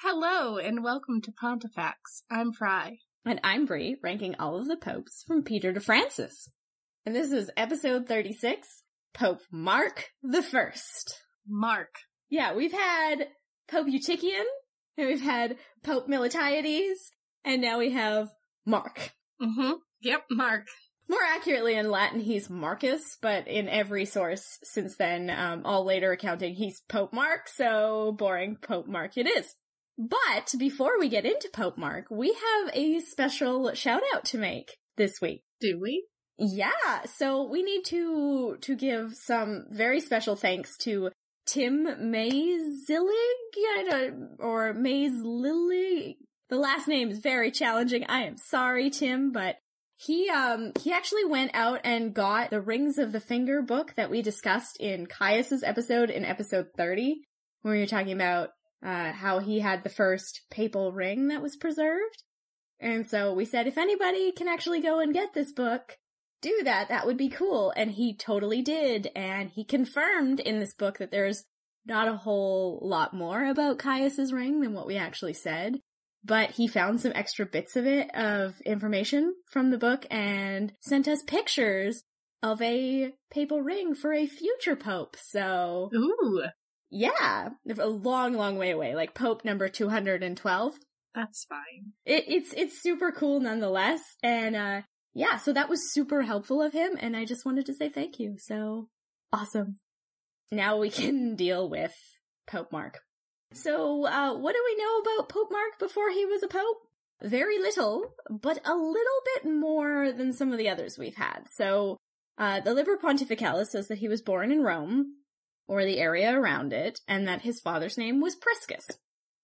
Hello and welcome to Pontifex. I'm Fry. And I'm Brie, ranking all of the popes from Peter to Francis. And this is episode 36, Pope Mark the First. Mark. Yeah, we've had Pope Eutychian, and we've had Pope Miltiades, and now we have Mark. Mm-hmm. Yep, Mark. More accurately in Latin, he's Marcus, but in every source since then, um, all later accounting, he's Pope Mark, so boring Pope Mark it is. But before we get into Pope Mark, we have a special shout out to make this week. Do we? Yeah, so we need to to give some very special thanks to Tim Mayslilig or Mayslilig. The last name is very challenging. I am sorry, Tim, but he um he actually went out and got the Rings of the Finger book that we discussed in Caius's episode in episode 30 when we were talking about uh how he had the first papal ring that was preserved. And so we said if anybody can actually go and get this book, do that. That would be cool. And he totally did. And he confirmed in this book that there's not a whole lot more about Caius's ring than what we actually said. But he found some extra bits of it, of information from the book and sent us pictures of a papal ring for a future pope. So. Ooh. Yeah. A long, long way away. Like Pope number 212. That's fine. It, it's, it's super cool nonetheless. And, uh, yeah, so that was super helpful of him, and I just wanted to say thank you. So awesome. Now we can deal with Pope Mark. So, uh, what do we know about Pope Mark before he was a pope? Very little, but a little bit more than some of the others we've had. So, uh, the Liber Pontificalis says that he was born in Rome, or the area around it, and that his father's name was Priscus.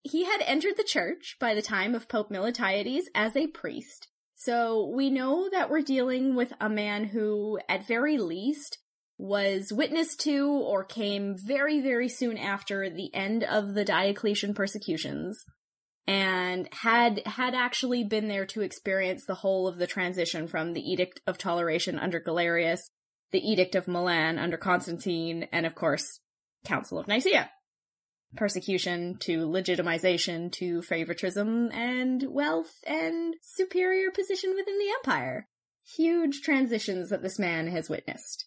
He had entered the church by the time of Pope Miltiades as a priest, so we know that we're dealing with a man who, at very least, was witness to or came very, very soon after the end of the Diocletian persecutions and had, had actually been there to experience the whole of the transition from the Edict of Toleration under Galerius, the Edict of Milan under Constantine, and of course, Council of Nicaea persecution to legitimization to favoritism and wealth and superior position within the empire. Huge transitions that this man has witnessed.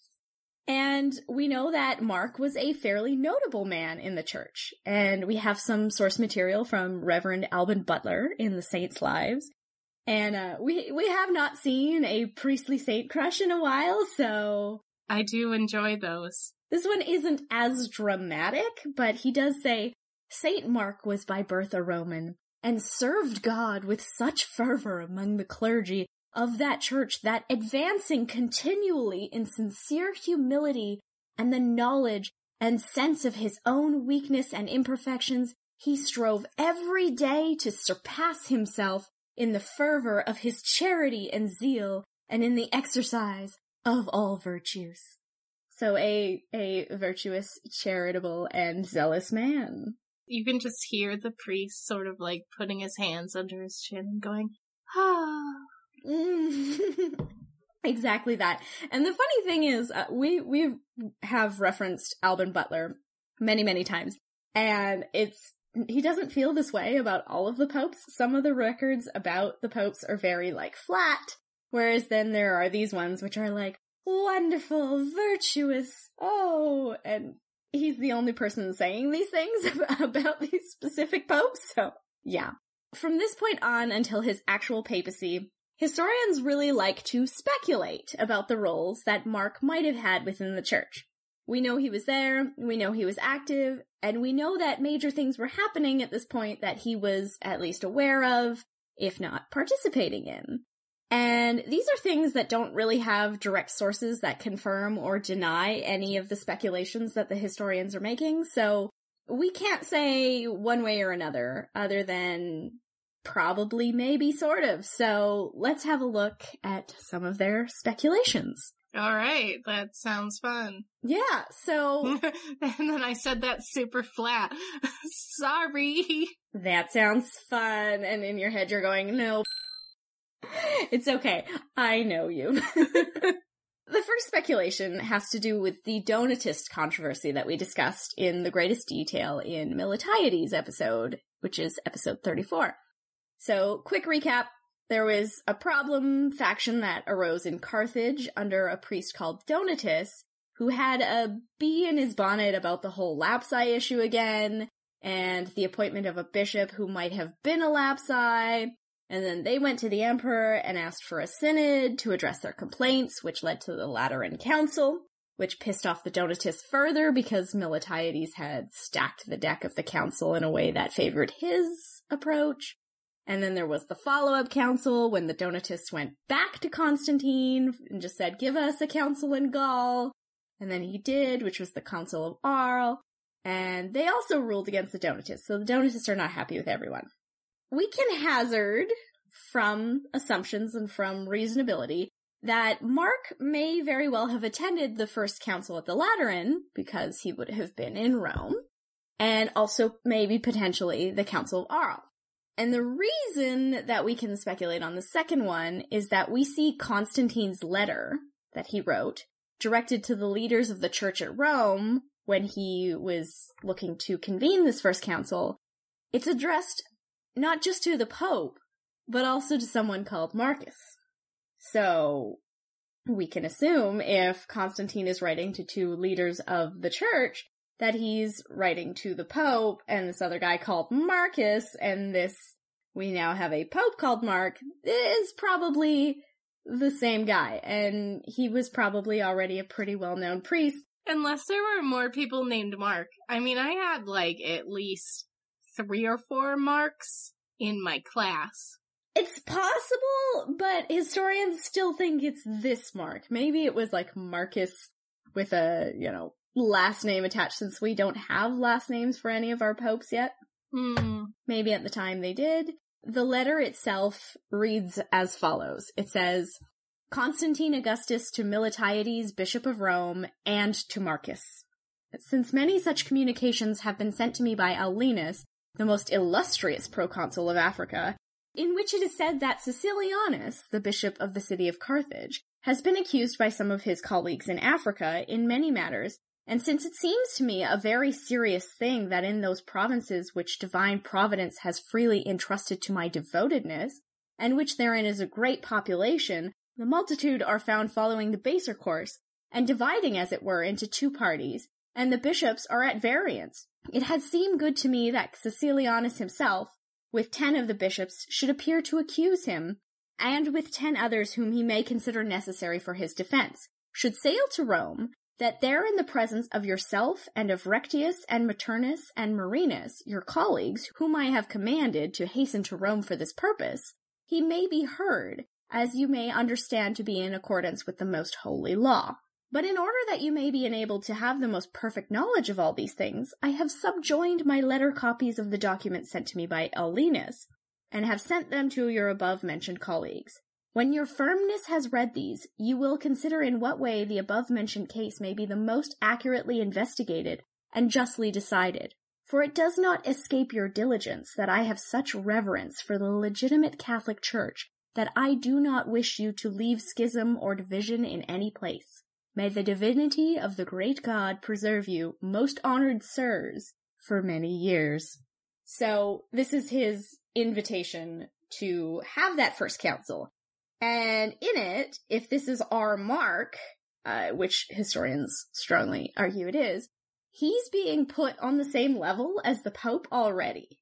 And we know that Mark was a fairly notable man in the church. And we have some source material from Reverend Alban Butler in the Saints' Lives. And uh, we we have not seen a priestly saint crush in a while, so I do enjoy those. This one isn't as dramatic, but he does say, Saint Mark was by birth a Roman, and served God with such fervor among the clergy of that church that advancing continually in sincere humility and the knowledge and sense of his own weakness and imperfections, he strove every day to surpass himself in the fervor of his charity and zeal and in the exercise of all virtues. So a, a virtuous, charitable, and zealous man. You can just hear the priest sort of like putting his hands under his chin and going, ah. exactly that. And the funny thing is, uh, we, we have referenced Alban Butler many, many times. And it's, he doesn't feel this way about all of the popes. Some of the records about the popes are very like flat. Whereas then there are these ones which are like, wonderful, virtuous, oh, and he's the only person saying these things about these specific popes, so yeah. From this point on until his actual papacy, historians really like to speculate about the roles that Mark might have had within the church. We know he was there, we know he was active, and we know that major things were happening at this point that he was at least aware of, if not participating in. And these are things that don't really have direct sources that confirm or deny any of the speculations that the historians are making. So we can't say one way or another other than probably, maybe, sort of. So let's have a look at some of their speculations. All right, that sounds fun. Yeah, so. and then I said that super flat. Sorry. That sounds fun. And in your head, you're going, no, it's okay. I know you. The first speculation has to do with the Donatist controversy that we discussed in the greatest detail in Miltiades episode, which is episode 34. So, quick recap. There was a problem faction that arose in Carthage under a priest called Donatus, who had a bee in his bonnet about the whole lapsi issue again, and the appointment of a bishop who might have been a lapsi, and then they went to the emperor and asked for a synod to address their complaints, which led to the Lateran Council, which pissed off the Donatists further because Miltiades had stacked the deck of the council in a way that favored his approach. And then there was the follow-up council when the Donatists went back to Constantine and just said, give us a council in Gaul. And then he did, which was the Council of Arles. And they also ruled against the Donatists. So the Donatists are not happy with everyone we can hazard from assumptions and from reasonability that Mark may very well have attended the first council at the Lateran because he would have been in Rome, and also maybe potentially the Council of Arles. And the reason that we can speculate on the second one is that we see Constantine's letter that he wrote directed to the leaders of the church at Rome when he was looking to convene this first council. It's addressed not just to the Pope, but also to someone called Marcus. So, we can assume if Constantine is writing to two leaders of the church, that he's writing to the Pope and this other guy called Marcus, and this, we now have a Pope called Mark, is probably the same guy, and he was probably already a pretty well known priest. Unless there were more people named Mark. I mean, I had like at least three or four marks in my class. It's possible, but historians still think it's this mark. Maybe it was like Marcus with a, you know, last name attached since we don't have last names for any of our popes yet. Hmm. Maybe at the time they did. The letter itself reads as follows. It says, Constantine Augustus to Miltiades, Bishop of Rome, and to Marcus. Since many such communications have been sent to me by Aulenus, the most illustrious proconsul of Africa, in which it is said that Caecilianus, the bishop of the city of Carthage, has been accused by some of his colleagues in Africa in many matters, and since it seems to me a very serious thing that in those provinces which divine providence has freely entrusted to my devotedness, and which therein is a great population, the multitude are found following the baser course, and dividing as it were into two parties, and the bishops are at variance, it had seemed good to me that Caecilianus himself, with ten of the bishops, should appear to accuse him, and with ten others whom he may consider necessary for his defense, should sail to Rome, that there in the presence of yourself and of Rectius and Maternus and Marinus, your colleagues, whom I have commanded to hasten to Rome for this purpose, he may be heard, as you may understand to be in accordance with the most holy law. But in order that you may be enabled to have the most perfect knowledge of all these things, I have subjoined my letter copies of the documents sent to me by Aulenus, and have sent them to your above mentioned colleagues. When your firmness has read these, you will consider in what way the above mentioned case may be the most accurately investigated and justly decided. For it does not escape your diligence that I have such reverence for the legitimate Catholic Church that I do not wish you to leave schism or division in any place. May the divinity of the great God preserve you, most honored sirs, for many years. So this is his invitation to have that first council. And in it, if this is our mark, uh, which historians strongly argue it is, he's being put on the same level as the Pope already.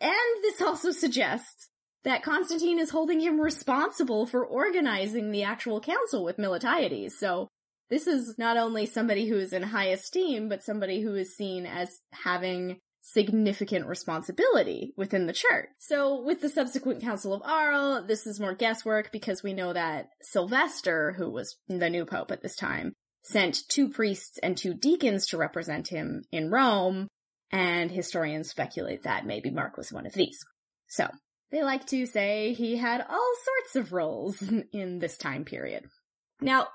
And this also suggests that Constantine is holding him responsible for organizing the actual council with Miltiades. So this is not only somebody who is in high esteem, but somebody who is seen as having significant responsibility within the church. So with the subsequent Council of Arles, this is more guesswork because we know that Sylvester, who was the new pope at this time, sent two priests and two deacons to represent him in Rome, and historians speculate that maybe Mark was one of these. So, they like to say he had all sorts of roles in this time period. Now,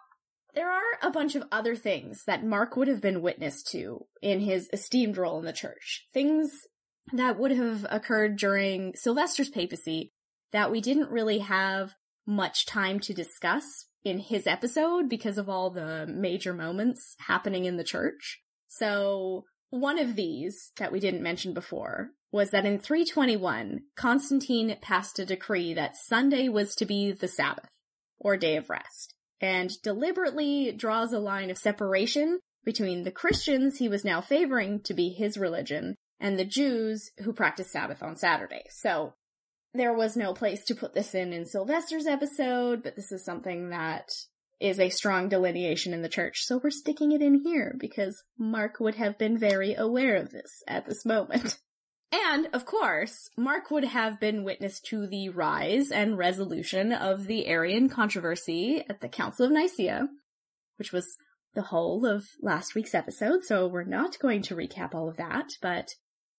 there are a bunch of other things that Mark would have been witness to in his esteemed role in the church. Things that would have occurred during Sylvester's papacy that we didn't really have much time to discuss in his episode because of all the major moments happening in the church. So one of these that we didn't mention before was that in 321, Constantine passed a decree that Sunday was to be the Sabbath, or day of rest, and deliberately draws a line of separation between the Christians he was now favoring to be his religion and the Jews who practice Sabbath on Saturday. So there was no place to put this in in Sylvester's episode, but this is something that is a strong delineation in the church. So we're sticking it in here because Mark would have been very aware of this at this moment. And, of course, Mark would have been witness to the rise and resolution of the Arian controversy at the Council of Nicaea, which was the whole of last week's episode, so we're not going to recap all of that, but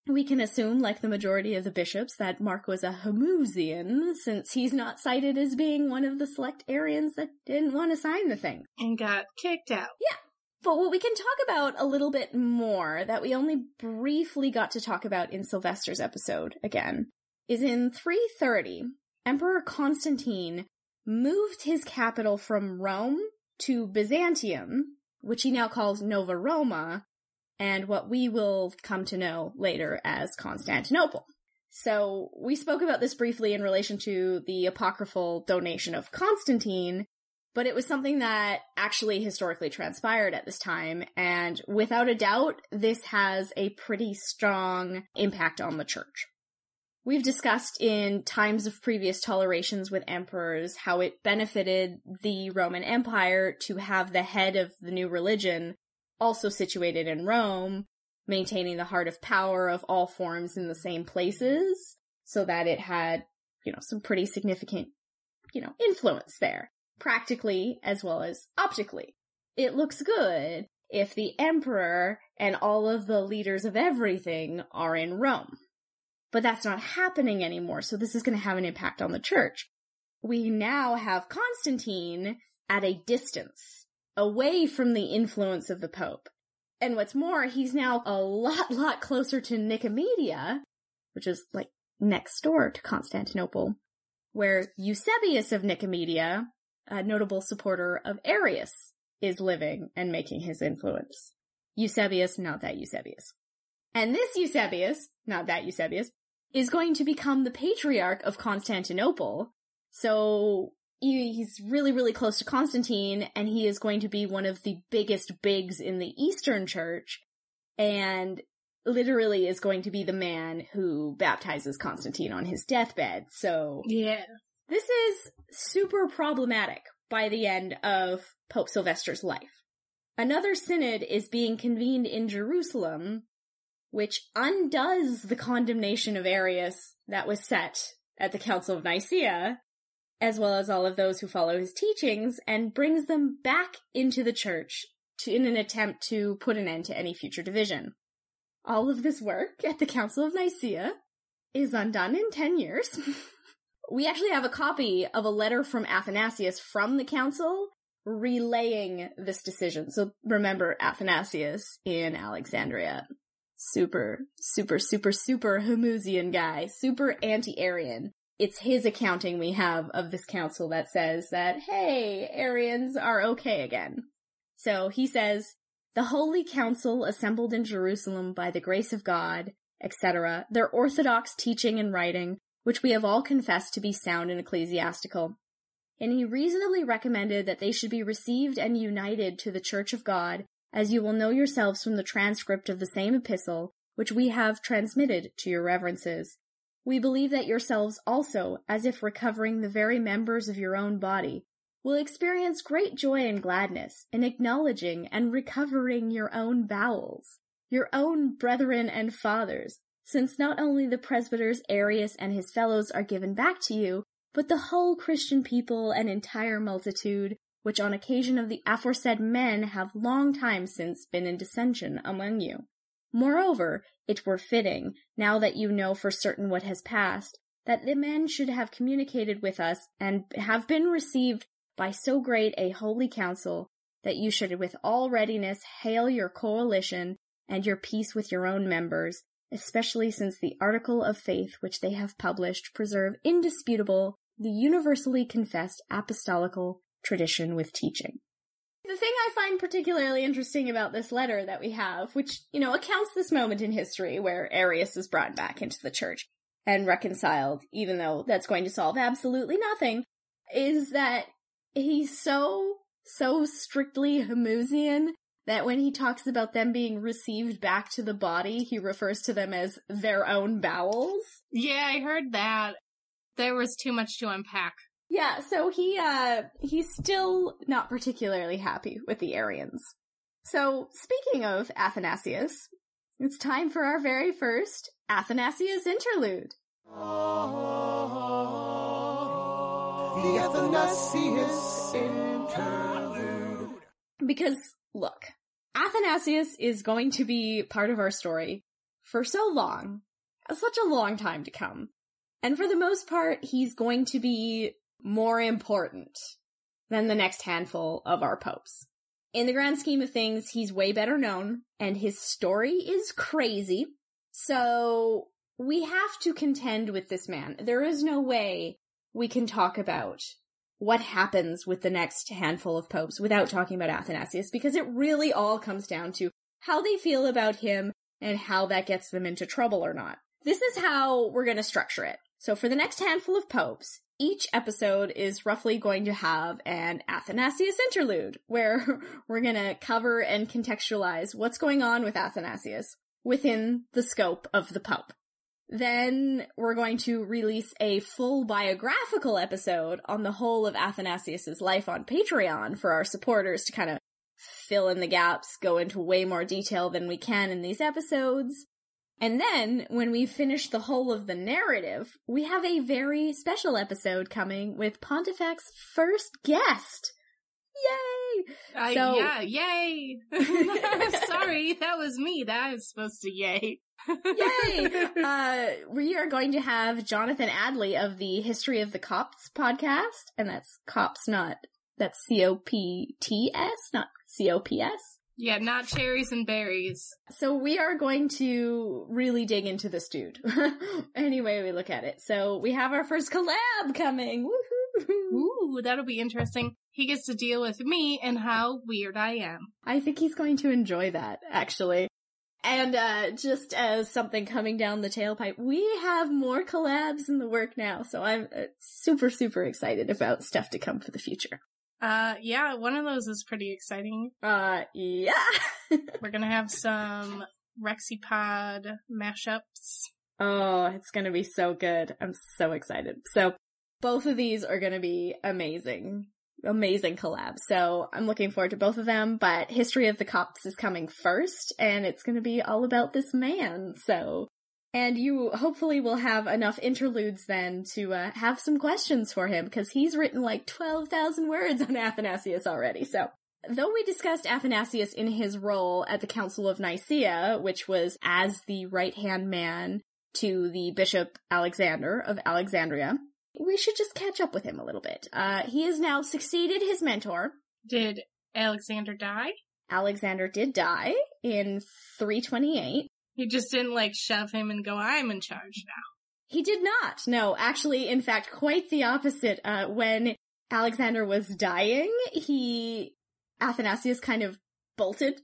we can assume, like the majority of the bishops, that Mark was a Homoousian, since he's not cited as being one of the select Arians that didn't want to sign the thing. And got kicked out. Yeah. But what we can talk about a little bit more that we only briefly got to talk about in Sylvester's episode again is in 330, Emperor Constantine moved his capital from Rome to Byzantium, which he now calls Nova Roma, and what we will come to know later as Constantinople. So we spoke about this briefly in relation to the apocryphal donation of Constantine, but it was something that actually historically transpired at this time. And without a doubt, this has a pretty strong impact on the church. We've discussed in times of previous tolerations with emperors how it benefited the Roman Empire to have the head of the new religion also situated in Rome, maintaining the heart of power of all forms in the same places, so that it had, you know, some pretty significant, you know, influence there practically as well as optically. It looks good if the emperor and all of the leaders of everything are in Rome. But that's not happening anymore, so this is going to have an impact on the church. We now have Constantine at a distance, away from the influence of the Pope. And what's more, he's now a lot, lot closer to Nicomedia, which is like next door to Constantinople, where Eusebius of Nicomedia a notable supporter of Arius, is living and making his influence. Eusebius, not that Eusebius. And this Eusebius, not that Eusebius, is going to become the patriarch of Constantinople. So he's really, really close to Constantine, and he is going to be one of the biggest bigs in the Eastern Church, and literally is going to be the man who baptizes Constantine on his deathbed. So Yeah. This is super problematic by the end of Pope Sylvester's life. Another synod is being convened in Jerusalem, which undoes the condemnation of Arius that was set at the Council of Nicaea, as well as all of those who follow his teachings, and brings them back into the church to, in an attempt to put an end to any future division. All of this work at the Council of Nicaea is undone in 10 years. we actually have a copy of a letter from Athanasius from the council relaying this decision. So remember Athanasius in Alexandria. Super, super, super, super Homoousian guy. Super anti-Arian. It's his accounting we have of this council that says that, hey, Arians are okay again. So he says, the Holy Council assembled in Jerusalem by the grace of God, etc., their orthodox teaching and writing, which we have all confessed to be sound and ecclesiastical. And he reasonably recommended that they should be received and united to the Church of God, as you will know yourselves from the transcript of the same epistle, which we have transmitted to your reverences. We believe that yourselves also, as if recovering the very members of your own body, will experience great joy and gladness in acknowledging and recovering your own bowels, your own brethren and fathers, since not only the presbyters Arius and his fellows are given back to you, but the whole Christian people and entire multitude, which on occasion of the aforesaid men have long time since been in dissension among you. Moreover, it were fitting, now that you know for certain what has passed, that the men should have communicated with us and have been received by so great a holy council that you should with all readiness hail your coalition and your peace with your own members, especially since the article of faith which they have published preserve indisputable the universally confessed apostolical tradition with teaching. The thing I find particularly interesting about this letter that we have, which, you know, accounts this moment in history where Arius is brought back into the church and reconciled, even though that's going to solve absolutely nothing, is that he's so, so strictly Homoousian that when he talks about them being received back to the body, he refers to them as their own bowels. Yeah, I heard that. There was too much to unpack. Yeah, so he uh he's still not particularly happy with the Arians. So, speaking of Athanasius, it's time for our very first Athanasius interlude. The Athanasius interlude. Because, look, Athanasius is going to be part of our story for so long, such a long time to come. And for the most part, he's going to be more important than the next handful of our popes. In the grand scheme of things, he's way better known, and his story is crazy. So, we have to contend with this man. There is no way we can talk about what happens with the next handful of popes without talking about Athanasius, because it really all comes down to how they feel about him and how that gets them into trouble or not. This is how we're going to structure it. So for the next handful of popes, each episode is roughly going to have an Athanasius interlude, where we're going to cover and contextualize what's going on with Athanasius within the scope of the Pope. Then we're going to release a full biographical episode on the whole of Athanasius's life on Patreon for our supporters to kind of fill in the gaps, go into way more detail than we can in these episodes. And then, when we finish the whole of the narrative, we have a very special episode coming with Pontifex first guest. Yay! Uh, So- yeah, yay! Sorry, that was me. That was supposed to yay. Yay! Uh, we are going to have Jonathan Adly of the History of the Copts podcast, and that's copts, not, that's C-O-P-T-S, not C-O-P-S. Yeah, not cherries and berries. So we are going to really dig into this dude. anyway, we look at it. So we have our first collab coming. Woohoo! Ooh, that'll be interesting. He gets to deal with me and how weird I am. I think he's going to enjoy that, actually. And uh, just as something coming down the tailpipe, we have more collabs in the work now. So I'm uh, super, super excited about stuff to come for the future. Uh, yeah, one of those is pretty exciting. Uh, yeah. We're gonna have some Rexipod mashups. oh, it's gonna be so good. I'm so excited. So both of these are gonna be amazing. Amazing collabs. So I'm looking forward to both of them, but History of the Copts is coming first, and it's gonna be all about this man. So, and you hopefully will have enough interludes then to uh, have some questions for him, because he's written like 12,000 words on Athanasius already. So, Though we discussed Athanasius in his role at the Council of Nicaea, which was as the right hand man to the Bishop Alexander of Alexandria, we should just catch up with him a little bit. Uh, he has now succeeded his mentor. Did Alexander die? Alexander did die in 328. He just didn't like shove him and go, I'm in charge now. He did not. No, actually, in fact, quite the opposite. Uh, when Alexander was dying, he, Athanasius kind of bolted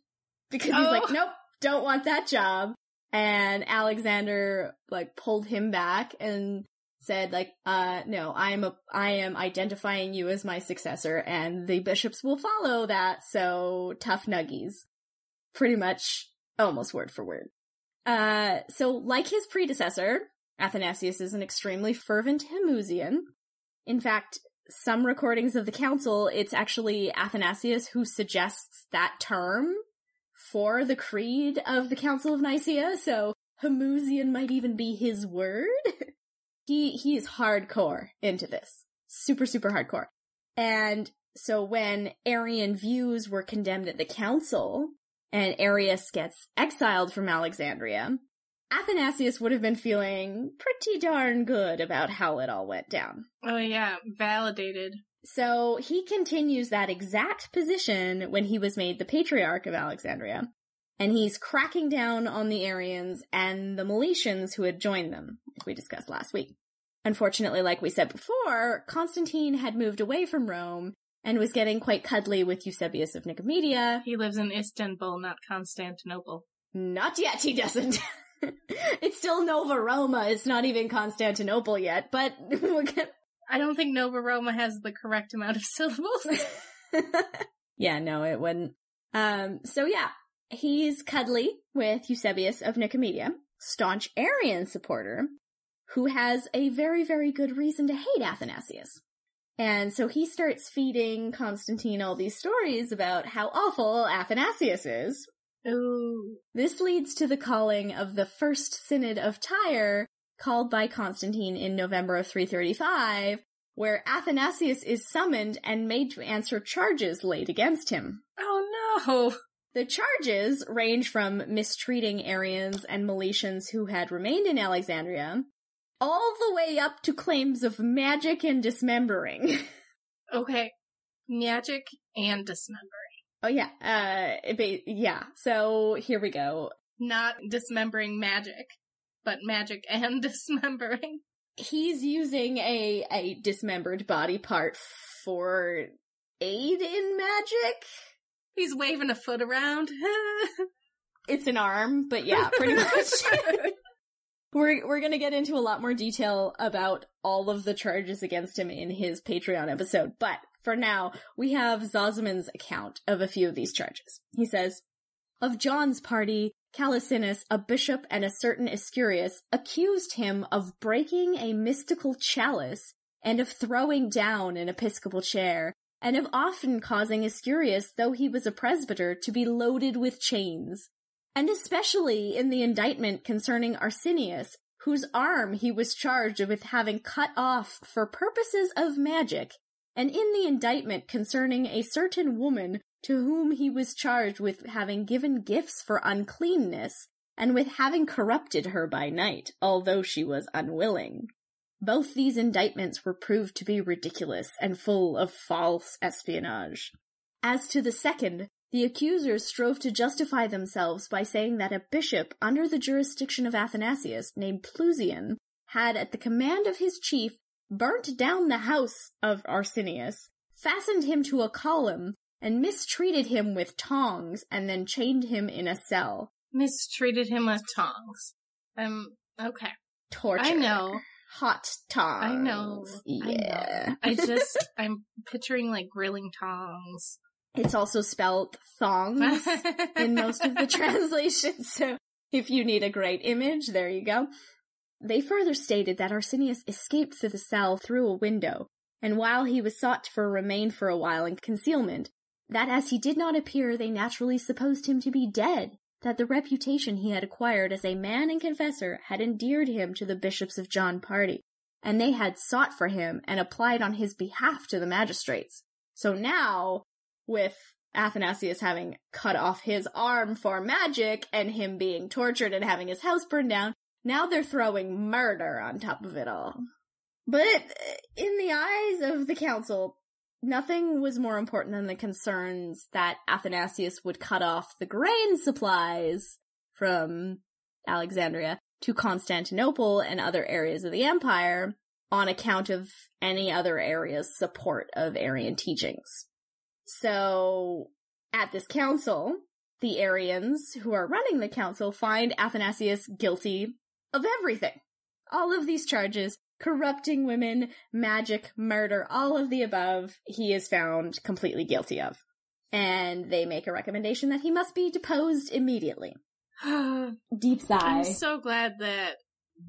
because he's like, Oh. nope, don't want that job. And Alexander, like, pulled him back and said, like, uh, no, I am a, I am identifying you as my successor and the bishops will follow that, so tough nuggies. Pretty much, almost word for word. Uh, so like his predecessor, Athanasius is an extremely fervent Homoousian. In fact, some recordings of the council, it's actually Athanasius who suggests that term for the creed of the Council of Nicaea, so Homoousian might even be his word. he, he is hardcore into this. Super, super hardcore. And so when Arian views were condemned at the council, and Arius gets exiled from Alexandria, Athanasius would have been feeling pretty darn good about how it all went down. Oh yeah, validated. So he continues that exact position when he was made the Patriarch of Alexandria, and he's cracking down on the Arians and the Meletians who had joined them, like we discussed last week. Unfortunately, like we said before, Constantine had moved away from Rome, and was getting quite cuddly with Eusebius of Nicomedia. He lives in Istanbul, not Constantinople. Not yet, he doesn't. it's still Nova Roma. It's not even Constantinople yet, but. I don't think Nova Roma has the correct amount of syllables. yeah, no, it wouldn't. Um, so yeah, he's cuddly with Eusebius of Nicomedia, staunch Arian supporter, who has a very, very good reason to hate Athanasius. And so he starts feeding Constantine all these stories about how awful Athanasius is. Ooh. This leads to the calling of the First Synod of Tyre, called by Constantine in November of 335, where Athanasius is summoned and made to answer charges laid against him. Oh no. The charges range from mistreating Arians and Meletians who had remained in Alexandria, all the way up to claims of magic and dismembering. Okay. Magic and dismembering. oh yeah, uh, ba- yeah. So here we go. Not dismembering magic, but magic and dismembering. He's using a a dismembered body part for aid in magic. He's waving a foot around. It's an arm, but yeah, pretty much. We're we're gonna get into a lot more detail about all of the charges against him in his Patreon episode, but for now, we have Zosiman's account of a few of these charges. He says, Of John's party, Calicinus, a bishop, and a certain Escurius accused him of breaking a mystical chalice and of throwing down an episcopal chair, and of often causing Escurius, though he was a presbyter, to be loaded with chains and especially in the indictment concerning Arsenius, whose arm he was charged with having cut off for purposes of magic, and in the indictment concerning a certain woman to whom he was charged with having given gifts for uncleanness, and with having corrupted her by night, although she was unwilling. Both these indictments were proved to be ridiculous and full of false espionage. As to the second, the accusers strove to justify themselves by saying that a bishop under the jurisdiction of Athanasius, named Plusian, had at the command of his chief burnt down the house of Arsenius, fastened him to a column, and mistreated him with tongs, and then chained him in a cell. Mistreated him with tongs. Um, okay. Torture. I know. Hot tongs. I know. Yeah. I just, I'm picturing like grilling tongs. It's also spelled thongs in most of the translations, so if you need a great image, there you go. They further stated that Arsenius escaped through the cell through a window, and while he was sought for remain for a while in concealment, that as he did not appear, they naturally supposed him to be dead, that the reputation he had acquired as a man and confessor had endeared him to the bishops of John party, and they had sought for him and applied on his behalf to the magistrates. So now, with Athanasius having cut off his arm for magic and him being tortured and having his house burned down, now they're throwing murder on top of it all. But uh, in the eyes of the council, nothing was more important than the concerns that Athanasius would cut off the grain supplies from Alexandria to Constantinople and other areas of the empire on account of any other area's support of Arian teachings. So, at this council, the Arians who are running the council find Athanasius guilty of everything. All of these charges, corrupting women, magic, murder, all of the above, he is found completely guilty of. And they make a recommendation that he must be deposed immediately. Deep sigh. I'm so glad that,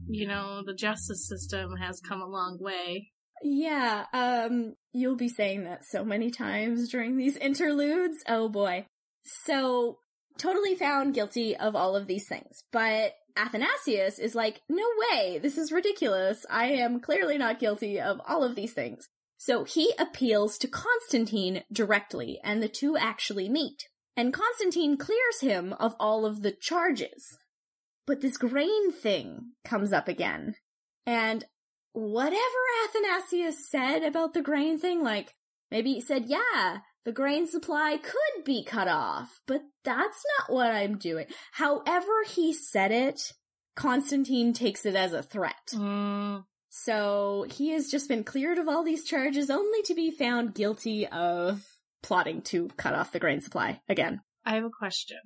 you know, the justice system has come a long way. Yeah, um, you'll be saying that so many times during these interludes. Oh boy. So, totally found guilty of all of these things. But Athanasius is like, no way, this is ridiculous. I am clearly not guilty of all of these things. So he appeals to Constantine directly, and the two actually meet. And Constantine clears him of all of the charges. But this grain thing comes up again. And whatever Athanasius said about the grain thing, like, maybe he said, yeah, the grain supply could be cut off, but that's not what I'm doing. However he said it, Constantine takes it as a threat. Mm, So he has just been cleared of all these charges only to be found guilty of plotting to cut off the grain supply again. I have a question.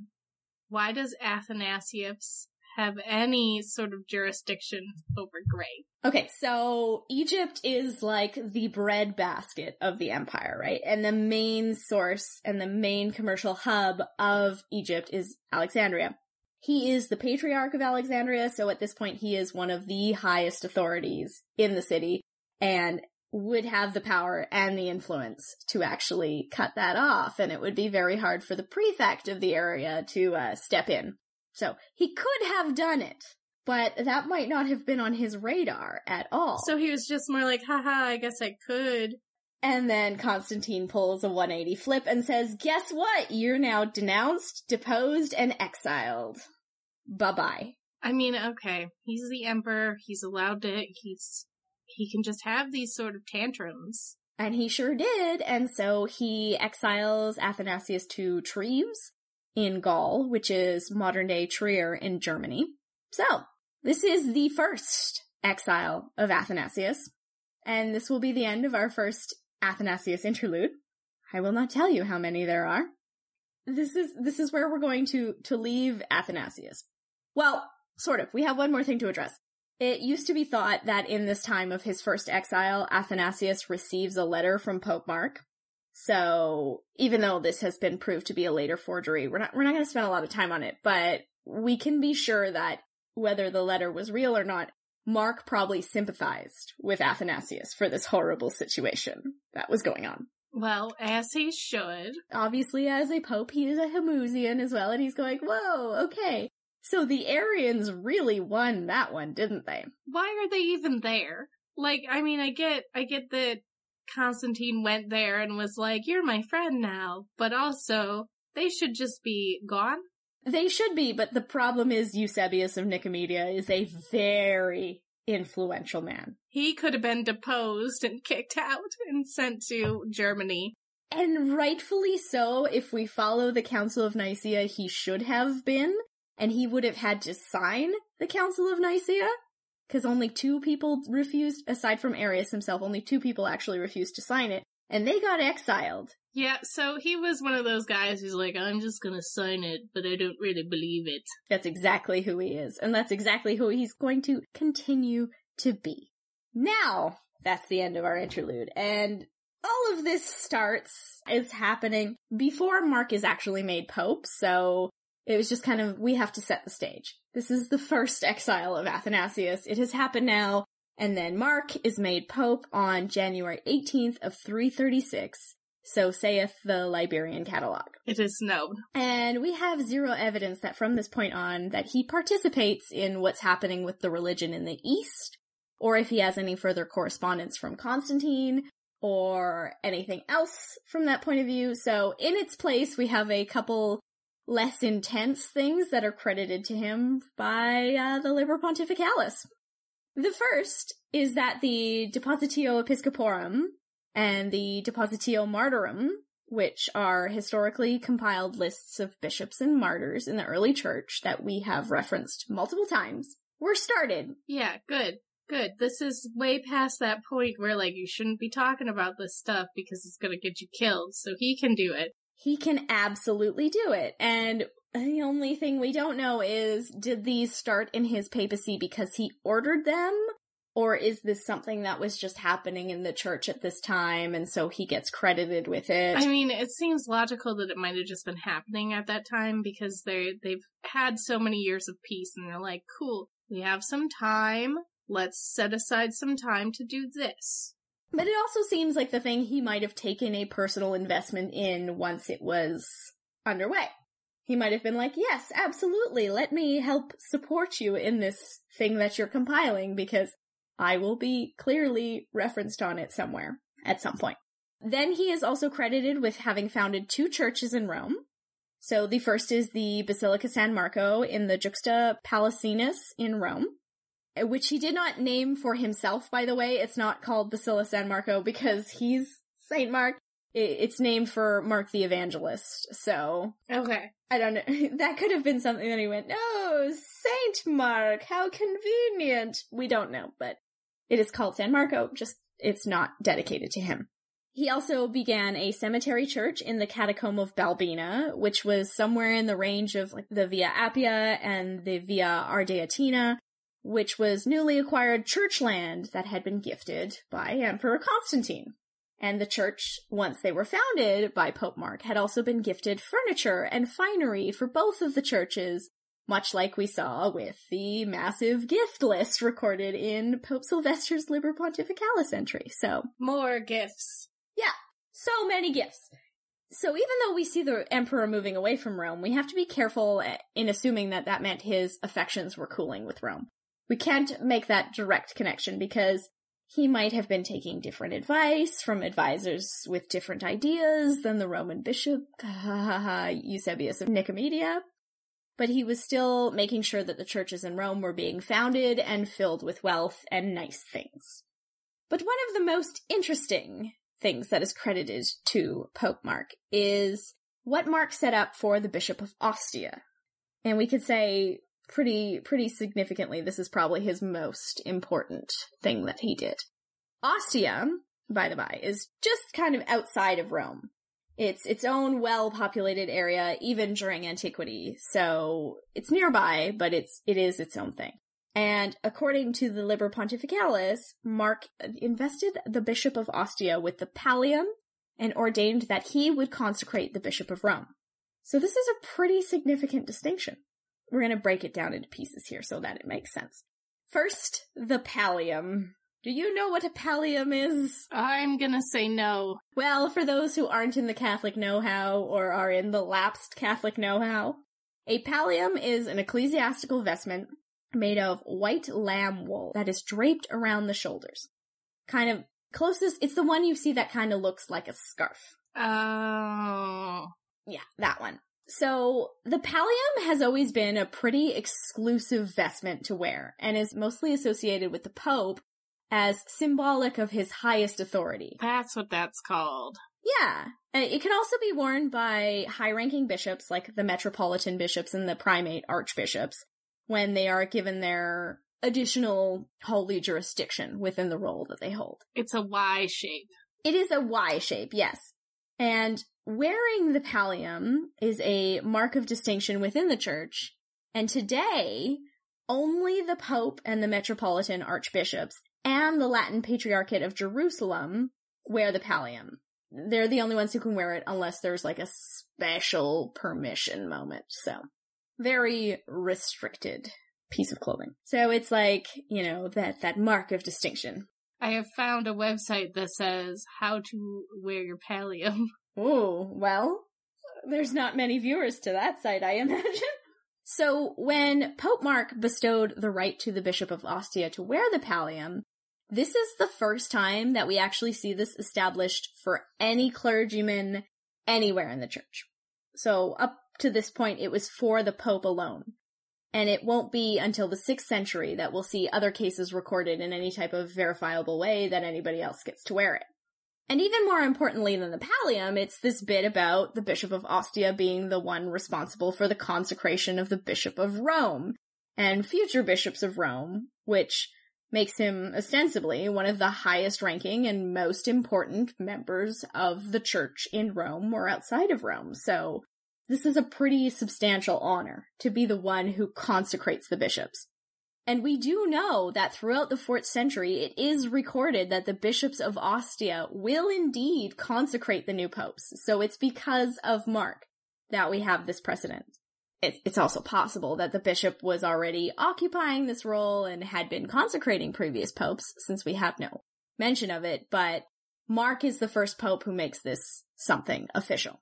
Why does Athanasius have any sort of jurisdiction over grain? Okay, so Egypt is like the breadbasket of the empire, right? And the main source and the main commercial hub of Egypt is Alexandria. He is the patriarch of Alexandria, so at this point he is one of the highest authorities in the city and would have the power and the influence to actually cut that off, and it would be very hard for the prefect of the area to uh, step in. So he could have done it, but that might not have been on his radar at all. So he was just more like, haha, I guess I could. And then Constantine pulls a 180 flip and says, guess what? You're now denounced, deposed, and exiled. Bye bye. I mean, okay, he's the emperor. He's allowed to. He's he can just have these sort of tantrums. And he sure did, and so he exiles Athanasius to Treves in Gaul, which is modern day Trier in Germany. So, this is the first exile of Athanasius, and this will be the end of our first Athanasius interlude. I will not tell you how many there are. This is, this is where we're going to, to leave Athanasius. Well, sort of. We have one more thing to address. It used to be thought that in this time of his first exile, Athanasius receives a letter from Pope Mark. So even though this has been proved to be a later forgery, we're not, we're not going to spend a lot of time on it, but we can be sure that whether the letter was real or not, Mark probably sympathized with Athanasius for this horrible situation that was going on. Well, as he should. Obviously, as a pope, he is a Homoousian as well, and he's going, whoa, okay. So the Arians really won that one, didn't they? Why are they even there? Like, I mean, I get, I get that Constantine went there and was like, you're my friend now, but also, they should just be gone. They should be, but the problem is Eusebius of Nicomedia is a very influential man. He could have been deposed and kicked out and sent to Germany. And rightfully so, if we follow the Council of Nicaea, he should have been, and he would have had to sign the Council of Nicaea, because only two people refused, aside from Arius himself, only two people actually refused to sign it, and they got exiled. Yeah, so he was one of those guys who's like, I'm just gonna sign it, but I don't really believe it. That's exactly who he is, and that's exactly who he's going to continue to be. Now, that's the end of our interlude, and all of this starts, is happening before Mark is actually made Pope, so it was just kind of, we have to set the stage. This is the first exile of Athanasius. It has happened now, and then Mark is made Pope on January 18th of 336. So saith the Liberian catalog. It is known. And we have zero evidence that from this point on that he participates in what's happening with the religion in the East, or if he has any further correspondence from Constantine, or anything else from that point of view. So in its place, we have a couple less intense things that are credited to him by uh, the Liber Pontificalis. The first is that the Depositio Episcoporum and the Depositio Martyrum, which are historically compiled lists of bishops and martyrs in the early church that we have referenced multiple times, were started. Yeah, good. Good. This is way past that point where, like, you shouldn't be talking about this stuff because it's gonna get you killed, so he can do it. He can absolutely do it. And the only thing we don't know is, did these start in his papacy because he ordered them? Or is this something that was just happening in the church at this time and so he gets credited with it? I mean, it seems logical that it might have just been happening at that time because they they've had so many years of peace and they're like, cool, we have some time. Let's set aside some time to do this. But it also seems like the thing he might have taken a personal investment in once it was underway. He might have been like, yes, absolutely, let me help support you in this thing that you're compiling because I will be clearly referenced on it somewhere at some point. Then he is also credited with having founded two churches in Rome. So the first is the Basilica San Marco in the Juxta Palatinus in Rome, Uh, which he did not name for himself, by the way. It's not called Basilica San Marco because he's Saint Mark. It's named for Mark the Evangelist. So Okay. I don't know. That could have been something that he went, oh, Saint Mark, how convenient. We don't know, but It is called San Marco, just it's not dedicated to him. He also began a cemetery church in the catacomb of Balbina, which was somewhere in the range of like the Via Appia and the Via Ardeatina, which was newly acquired church land that had been gifted by Emperor Constantine. And the church, once they were founded by Pope Mark, had also been gifted furniture and finery for both of the churches, much like we saw with the massive gift list recorded in Pope Sylvester's Liber Pontificalis entry. So, More gifts. yeah, so many gifts. So even though we see the emperor moving away from Rome, we have to be careful in assuming that that meant his affections were cooling with Rome. We can't make that direct connection because he might have been taking different advice from advisors with different ideas than the Roman bishop, Eusebius of Nicomedia. But he was still making sure that the churches in Rome were being founded and filled with wealth and nice things. But one of the most interesting things that is credited to Pope Mark is what Mark set up for the Bishop of Ostia. And we could say pretty, pretty significantly, this is probably his most important thing that he did. Ostia, by the by, is just kind of outside of Rome. It's its own well-populated area, even during antiquity, so it's nearby, but it's, it is its own thing. And according to the Liber Pontificalis, Mark invested the Bishop of Ostia with the pallium and ordained that he would consecrate the Bishop of Rome. So this is a pretty significant distinction. We're going to break it down into pieces here so that it makes sense. First, the pallium. Do you know what a pallium is? I'm gonna say no. Well, for those who aren't in the Catholic know-how or are in the lapsed Catholic know-how, a pallium is an ecclesiastical vestment made of white lamb wool that is draped around the shoulders. Kind of closest, it's the one you see that kind of looks like a scarf. Oh. Yeah, that one. So, the pallium has always been a pretty exclusive vestment to wear and is mostly associated with the Pope as symbolic of his highest authority. That's what that's called. Yeah. Uh, it can also be worn by high ranking bishops like the metropolitan bishops and the primate archbishops when they are given their additional holy jurisdiction within the role that they hold. It's a Y shape. It is a Y shape, yes. And wearing the pallium is a mark of distinction within the church. And today, only the Pope and the Metropolitan Archbishops and the Latin Patriarchate of Jerusalem wear the pallium. They're the only ones who can wear it unless there's like a special permission moment. So, very restricted piece of clothing. So it's like, you know, that, that mark of distinction. I have found a website that says how to wear your pallium. Oh, well, there's not many viewers to that site, I imagine. So when Pope Mark bestowed the right to the Bishop of Ostia to wear the pallium, this is the first time that we actually see this established for any clergyman anywhere in the church. So up to this point, it was for the Pope alone. And it won't be until the 6th century that we'll see other cases recorded in any type of verifiable way that anybody else gets to wear it. And even more importantly than the pallium, it's this bit about the Bishop of Ostia being the one responsible for the consecration of the Bishop of Rome and future bishops of Rome, which makes him ostensibly one of the highest ranking and most important members of the church in Rome or outside of Rome. So this is a pretty substantial honor to be the one who consecrates the bishops. And we do know that throughout the 4th century, it is recorded that the bishops of Ostia will indeed consecrate the new popes. So it's because of Mark that we have this precedent. It's also possible that the bishop was already occupying this role and had been consecrating previous popes, since we have no mention of it, but Mark is the first pope who makes this something official.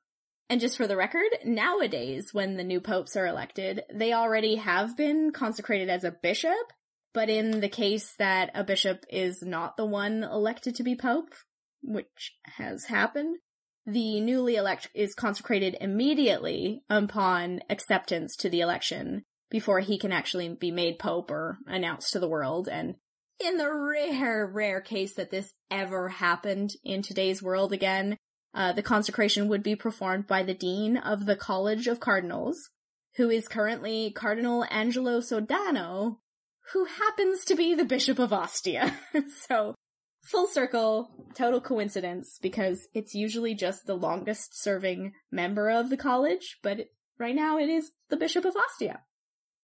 And just for the record, nowadays, when the new popes are elected, they already have been consecrated as a bishop, but in the case that a bishop is not the one elected to be pope, which has happened, the newly elect is consecrated immediately upon acceptance to the election before he can actually be made pope or announced to the world. And in the rare, rare case that this ever happened in today's world again, uh, the consecration would be performed by the Dean of the College of Cardinals, who is currently Cardinal Angelo Sodano, who happens to be the Bishop of Ostia. so, full circle, total coincidence, because it's usually just the longest serving member of the college, but right now it is the Bishop of Ostia.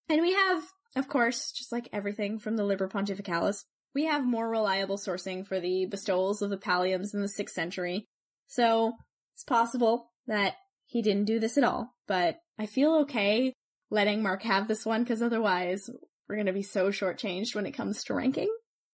And we have, of course, just like everything from the Liber Pontificalis, we have more reliable sourcing for the bestowals of the palliums in the 6th century. So, it's possible that he didn't do this at all, but I feel okay letting Mark have this one because otherwise we're going to be so shortchanged when it comes to ranking.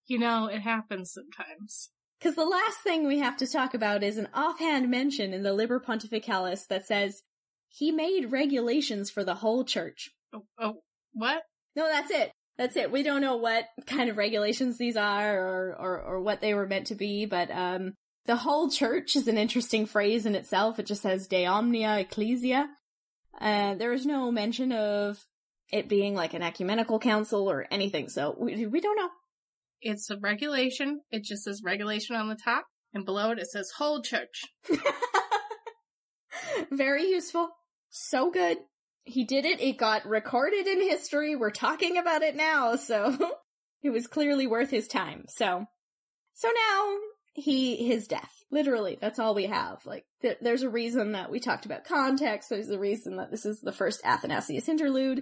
You know, it happens sometimes. Because the last thing we have to talk about is an offhand mention in the Liber Pontificalis that says he made regulations for the whole church. Oh, oh what? No, that's it. That's it. We don't know what kind of regulations these are or, or, or what they were meant to be, but, um, the whole church is an interesting phrase in itself. It just says de omnia ecclesia. Uh, there is no mention of it being like an ecumenical council or anything, so we, we don't know. It's a regulation. It just says regulation on the top, and below it it says whole church. Very useful. So good. He did it. It got recorded in history. We're talking about it now, so it was clearly worth his time. So, so now he, his death. Literally, that's all we have. Like, th- there's a reason that we talked about context. There's a reason that this is the first Athanasius interlude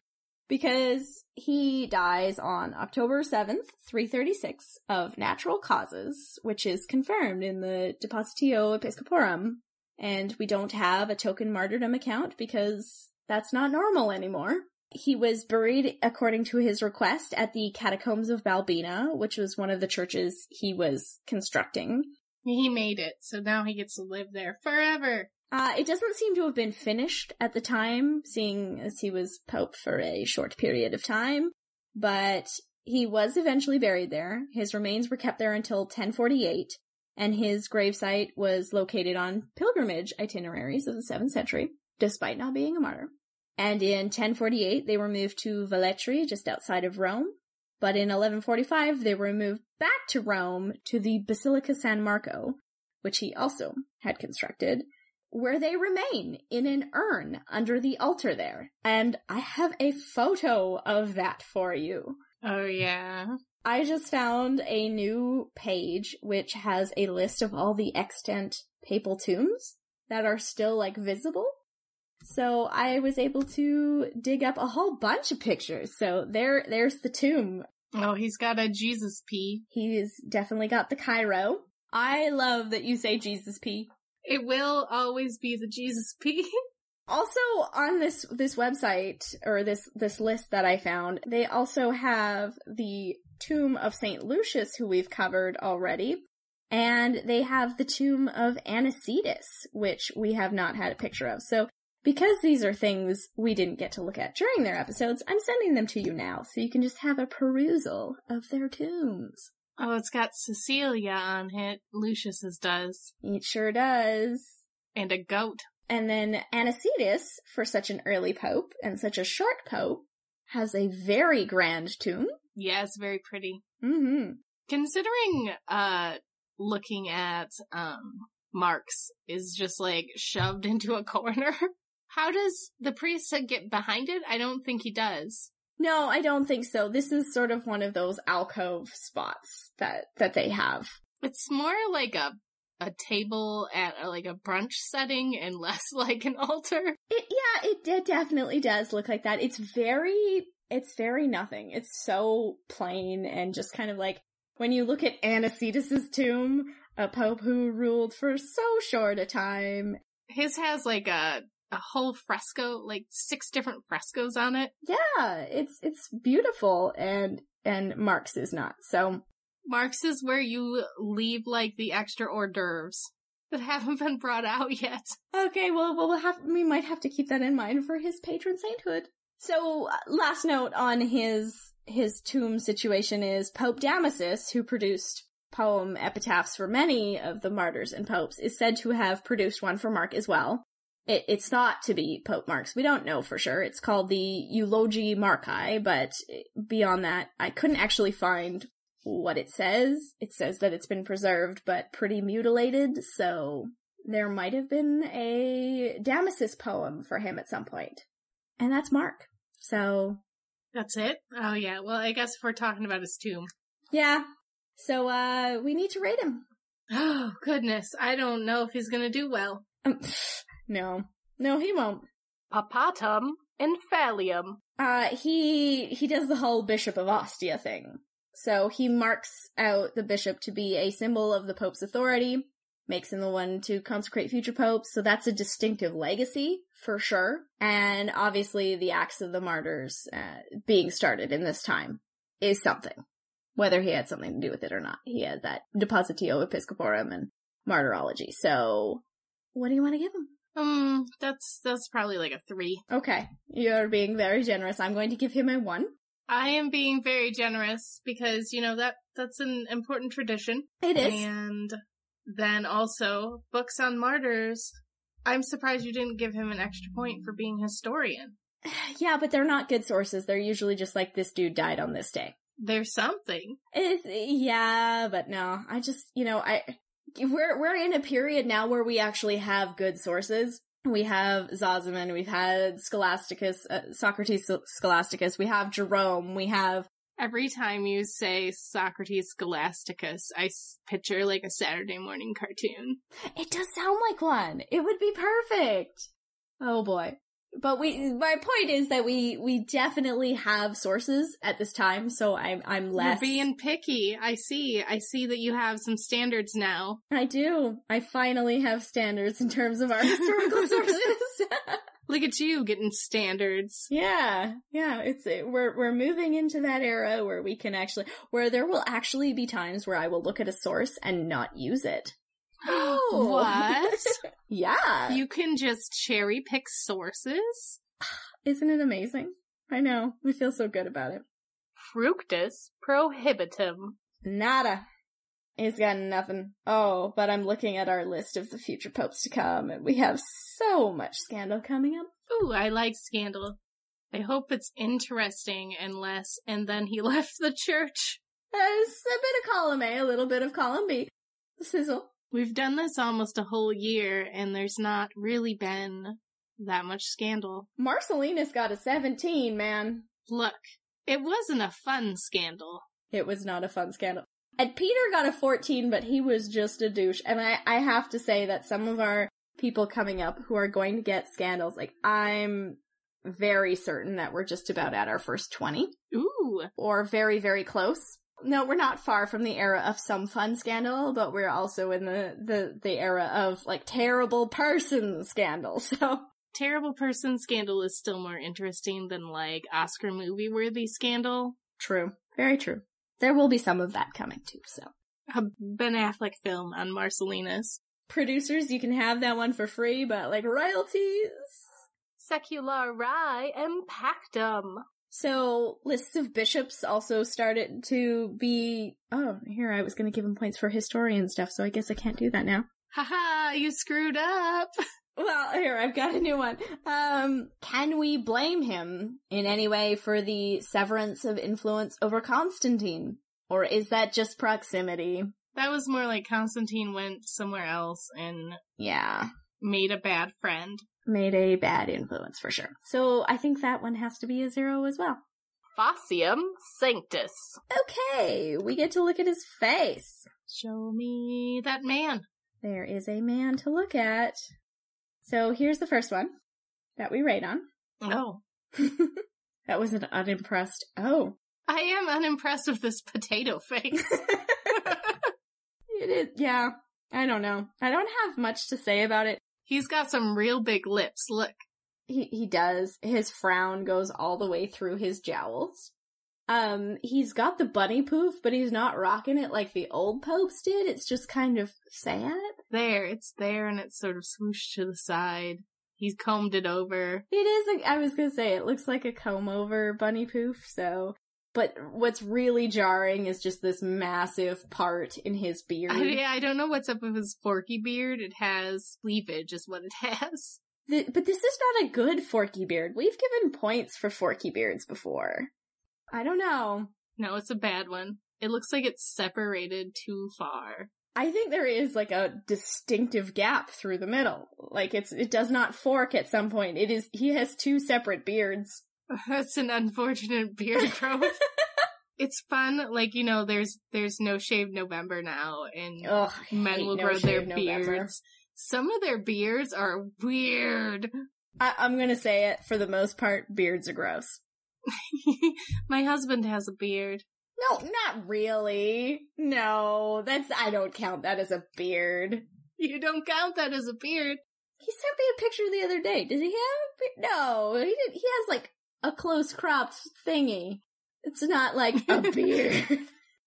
because he dies on October 7th, 336 of natural causes, which is confirmed in the Depositio Episcoporum. And we don't have a token martyrdom account because that's not normal anymore. He was buried according to his request at the Catacombs of Balbina, which was one of the churches he was constructing. He made it, so now he gets to live there forever. Uh, it doesn't seem to have been finished at the time, seeing as he was pope for a short period of time, but he was eventually buried there. His remains were kept there until 1048, and his gravesite was located on pilgrimage itineraries of the 7th century, despite not being a martyr. And in 1048, they were moved to Velletri, just outside of Rome. But in 1145, they were moved back to Rome to the Basilica San Marco, which he also had constructed, where they remain in an urn under the altar there. And I have a photo of that for you. Oh yeah. I just found a new page which has a list of all the extant papal tombs that are still like visible. So I was able to dig up a whole bunch of pictures. So there, there's the tomb. Oh, he's got a Jesus P. He's definitely got the Chi Rho. I love that you say Jesus P. It will always be the Jesus P. Also on this, this website, or this, this list that I found, they also have the tomb of Saint Lucius, who we've covered already, and they have the tomb of Anicetus, which we have not had a picture of. So because these are things we didn't get to look at during their episodes, I'm sending them to you now, so you can just have a perusal of their tombs. Oh, it's got Cecilia on it. Lucius's does. It sure does. And a goat. And then Anicetus, for such an early pope and such a short pope, has a very grand tomb. Yes, very pretty. Mm-hmm. Considering, uh, looking at, um, Mark's is just like shoved into a corner. How does the priest get behind it? I don't think he does. No, I don't think so. This is sort of one of those alcove spots that, that they have. It's more like a a table at a, like a brunch setting and less like an altar. It, yeah, it, it definitely does look like that. It's very, it's very nothing. It's so plain and just kind of like when you look at Anicetus's tomb, a pope who ruled for so short a time. His has like a a whole fresco, like six different frescoes on it. Yeah, it's it's beautiful and and Mark's is not. So Mark's is where you leave like the extra hors d'oeuvres that haven't been brought out yet. Okay, well, we'll have we might have to keep that in mind for his patron sainthood. So, uh, last note on his his tomb situation is Pope Damasus, who produced poem epitaphs for many of the martyrs and popes, is said to have produced one for Mark as well. It, it's thought to be Pope Mark's. We don't know for sure. It's called the Eulogi Marci, but beyond that, I couldn't actually find what it says. It says that it's been preserved, but pretty mutilated, so there might have been a Damasus poem for him at some point. And that's Mark. So, That's it? Oh yeah. Well, I guess if we're talking about his tomb. Yeah. So, uh, we need to rate him. Oh, goodness. I don't know if he's gonna do well. Um, no. No, he won't. Papatum infallium. Uh, he, he does the whole Bishop of Ostia thing. So he marks out the bishop to be a symbol of the Pope's authority, makes him the one to consecrate future popes, so that's a distinctive legacy, for sure. And obviously the Acts of the Martyrs, uh, being started in this time is something. Whether he had something to do with it or not. He has that Depositio Episcoporum and Martyrology. So, what do you want to give him? Um, that's, that's probably like a three. Okay, you're being very generous. I'm going to give him a one. I am being very generous because, you know, that, that's an important tradition. It is. And then also, books on martyrs. I'm surprised you didn't give him an extra point for being historian. Yeah, but they're not good sources. They're usually just like this dude died on this day. There's something. It's, yeah, but no. I just, you know, I we're we're in a period now where we actually have good sources. We have Sozomen, we've had Scholasticus, uh, Socrates Scholasticus, we have Jerome, we have Every time you say Socrates Scholasticus, I s- picture like a Saturday morning cartoon. It does sound like one. It would be perfect. Oh boy. But we, my point is that we, we definitely have sources at this time, so I'm, I'm less. You're being picky. I see. I see that you have some standards now. I do. I finally have standards in terms of our historical sources. Look at you getting standards. yeah, yeah, it's, we're, we're moving into that era where we can actually, where there will actually be times where I will look at a source and not use it. What? yeah. You can just cherry pick sources? Isn't it amazing? I know. We feel so good about it. Fructus prohibitum. Nada. He's got nothing. Oh, but I'm looking at our list of the future popes to come, and we have so much scandal coming up. Ooh, I like scandal. I hope it's interesting and less, and then he left the church. A bit of column A, a little bit of column B. Sizzle. We've done this almost a whole year, and there's not really been that much scandal. Marcelina's got a 17, man. Look, it wasn't a fun scandal. It was not a fun scandal. And Peter got a 14, but he was just a douche. And I, I have to say that some of our people coming up who are going to get scandals, like, I'm very certain that we're just about at our first 20 Ooh, or very, very close. No, we're not far from the era of some fun scandal, but we're also in the, the, the era of like terrible person scandal. So terrible person scandal is still more interesting than like Oscar movie worthy scandal. true. Very true. There will be some of that coming too, so. A Ben Affleck film on Marcellinus. Producers, you can have that one for free, but like royalties. Seculari impactum. So lists of bishops also started to be, oh, here I was gonna give him points for historian stuff, so I guess I can't do that now. Haha, you screwed up. Well, here, I've got a new one. Um, can we blame him in any way for the severance of influence over Constantine? Or is that just proximity? That was more like Constantine went somewhere else and Yeah, made a bad friend. Made a bad influence for sure. So I think that one has to be a zero as well. Faucium sanctus. Okay, we get to look at his face. Show me that man. There is a man to look at. So here's the first one that we rate on. Oh. that was an unimpressed. Oh. I am unimpressed with this potato face. It is, yeah. I don't know. I don't have much to say about it. He's got some real big lips. Look. He, he does. His frown goes all the way through his jowls. Um, he's got the bunny poof, but he's not rocking it like the old popes did. It's just kind of sad. There, it's there and it's sort of swooshed to the side. He's combed it over. It is, a, I was gonna say, it looks like a comb over bunny poof, so. But what's really jarring is just this massive part in his beard. I, yeah, I don't know what's up with his forky beard. It has cleavage is what it has. Th- but this is not a good Forky beard. We've given points for Forky beards before. I don't know. No, it's a bad one. It looks like it's separated too far. I think there is like a distinctive gap through the middle. Like it's, it does not fork at some point. It is, he has two separate beards. That's an unfortunate beard growth. it's fun, like you know, there's there's no shave November now, and Ugh, men will No grow their November. beards. Some of their beards are weird. I, I'm gonna say it. For the most part, beards are gross. My husband has a beard. No, not really. No, that's I don't count that as a beard. You don't count that as a beard. He sent me a picture the other day. Does he have a beard? No, he didn't. He has like a close cropped thingy. It's not like a beard.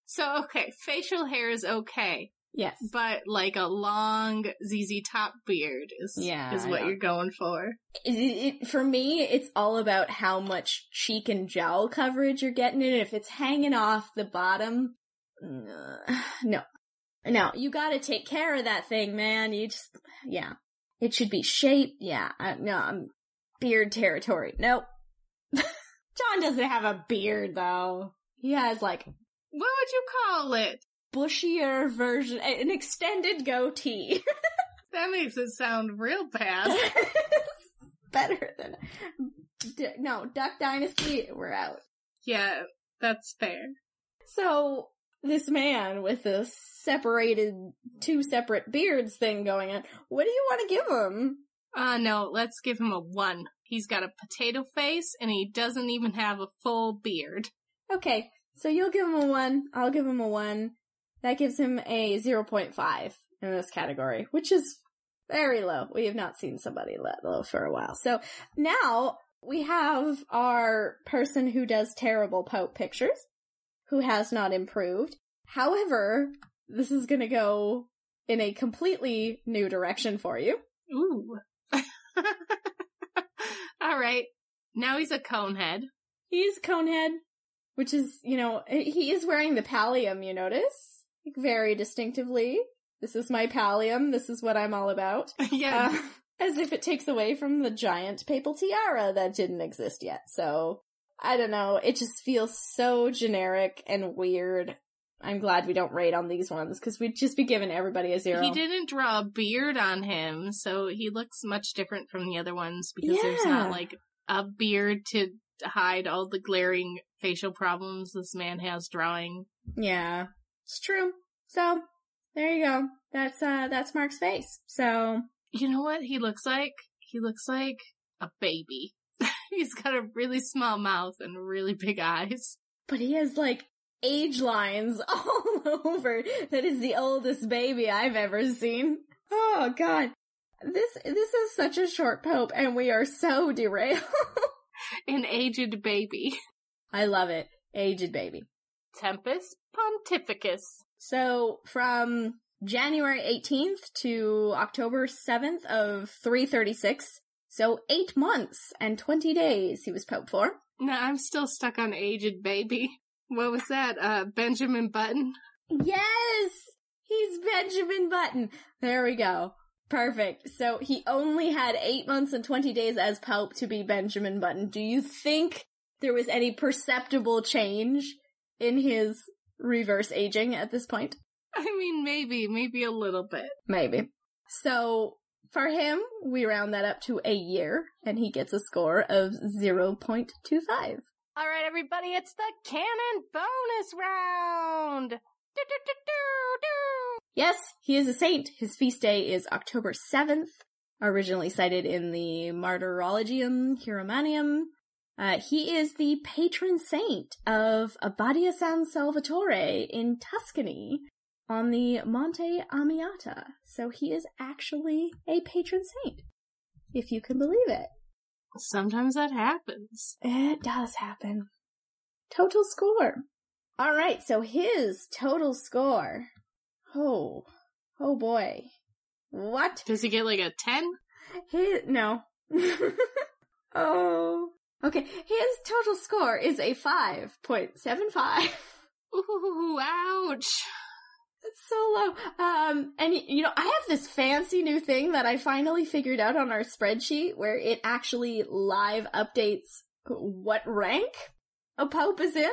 So okay, facial hair is okay, yes. but like a long ZZ Top beard is Yeah, is what you're going for. It, it, for me, it's all about how much cheek and jowl coverage you're getting in. If it's hanging off the bottom, uh, no, no, you gotta take care of that thing, man. You just, yeah, it should be shaped. Yeah, I, no, I'm beard territory. Nope. John doesn't have a beard though. He has like What would you call it? bushier version, an extended goatee. That makes it sound real bad. Better than D- no Duck Dynasty. We're out. yeah, that's fair. So this man with the separated two separate beards thing going on. What do you want to give him? Uh no, let's give him a one. He's got a potato face and he doesn't even have a full beard. Okay, so you'll give him a one. I'll give him a one. That gives him a zero point five in this category, which is very low. We have not seen somebody that low for a while. So now we have our person who does terrible Pope pictures, who has not improved. However, this is gonna go in a completely new direction for you. Ooh. All right. Now he's a conehead. He's Conehead, which is, you know, he is wearing the pallium, you notice? Like, Very distinctively. This is my pallium, this is what I'm all about. yeah. Uh, as if it takes away from the giant papal tiara that didn't exist yet. So, I don't know, it just feels so generic and weird. I'm glad we don't rate on these ones, because we'd just be giving everybody a zero. He didn't draw a beard on him, so he looks much different from the other ones because there's not like a beard to hide all the glaring facial problems this man has drawing. Yeah, it's true. So, there you go. That's, uh, that's Mark's face. So, You know what he looks like? He looks like a baby. He's got a really small mouth and really big eyes. But he has like age lines all over. That is the oldest baby I've ever seen. Oh god. This this is such a short pope and we are so derailed. An aged baby. I love it. Aged baby. Tempest Pontificus. So from January 18th to October 7th of 336. So 8 months and 20 days he was pope for. No, I'm still stuck on aged baby. What was that? Uh, Benjamin Button? Yes! He's Benjamin Button. There we go. Perfect. So he only had eight months and 20 days as Pope to be Benjamin Button. Do you think there was any perceptible change in his reverse aging at this point? I mean, maybe, maybe a little bit. Maybe. So for him, we round that up to a year and he gets a score of 0.25. All right, everybody, it's the canon bonus round. Do, do, do. Yes, he is a saint. His feast day is October 7th, originally cited in the Martyrologium Hieronymianum. Uh, he is the patron saint of Abbadia San Salvatore in Tuscany on the Monte Amiata. So he is actually a patron saint, if you can believe it. Sometimes that happens. It does happen. Total score. Alright, so his total score. Oh, oh boy. What? Does he get like a 10? His, no. oh. Okay, his total score is a 5.75. Ooh, ouch. It's so low. Um, and you know, I have this fancy new thing that I finally figured out on our spreadsheet where it actually live updates what rank a pope is in.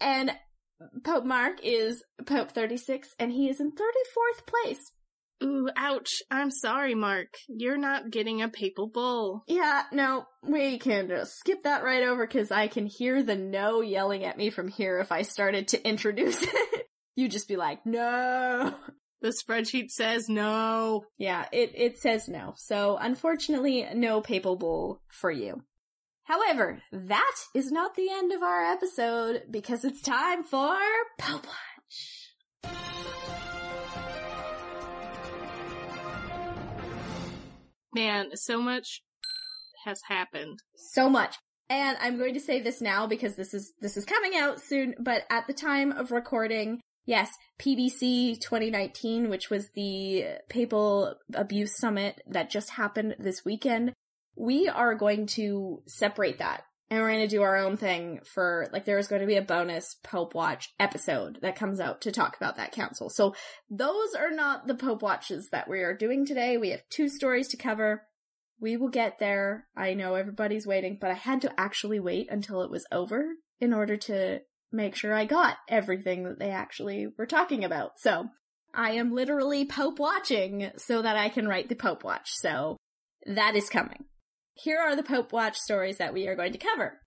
And Pope Mark is Pope 36 and he is in 34th place. Ooh, ouch. I'm sorry, Mark. You're not getting a papal bull. Yeah, no, we can just skip that right over because I can hear the no yelling at me from here if I started to introduce it. You'd just be like, no. The spreadsheet says no. Yeah, it, it says no. So unfortunately, no papal bull for you. However, that is not the end of our episode because it's time for Pope Watch. Man, so much has happened. So much. And I'm going to say this now because this is, this is coming out soon, but at the time of recording, yes, PBC 2019, which was the Papal Abuse Summit that just happened this weekend, we are going to separate that and we're going to do our own thing for like there is going to be a bonus Pope Watch episode that comes out to talk about that council. So those are not the Pope Watches that we are doing today. We have two stories to cover. We will get there. I know everybody's waiting, but I had to actually wait until it was over in order to make sure I got everything that they actually were talking about. So I am literally Pope watching so that I can write the Pope Watch. So that is coming. Here are the Pope Watch stories that we are going to cover.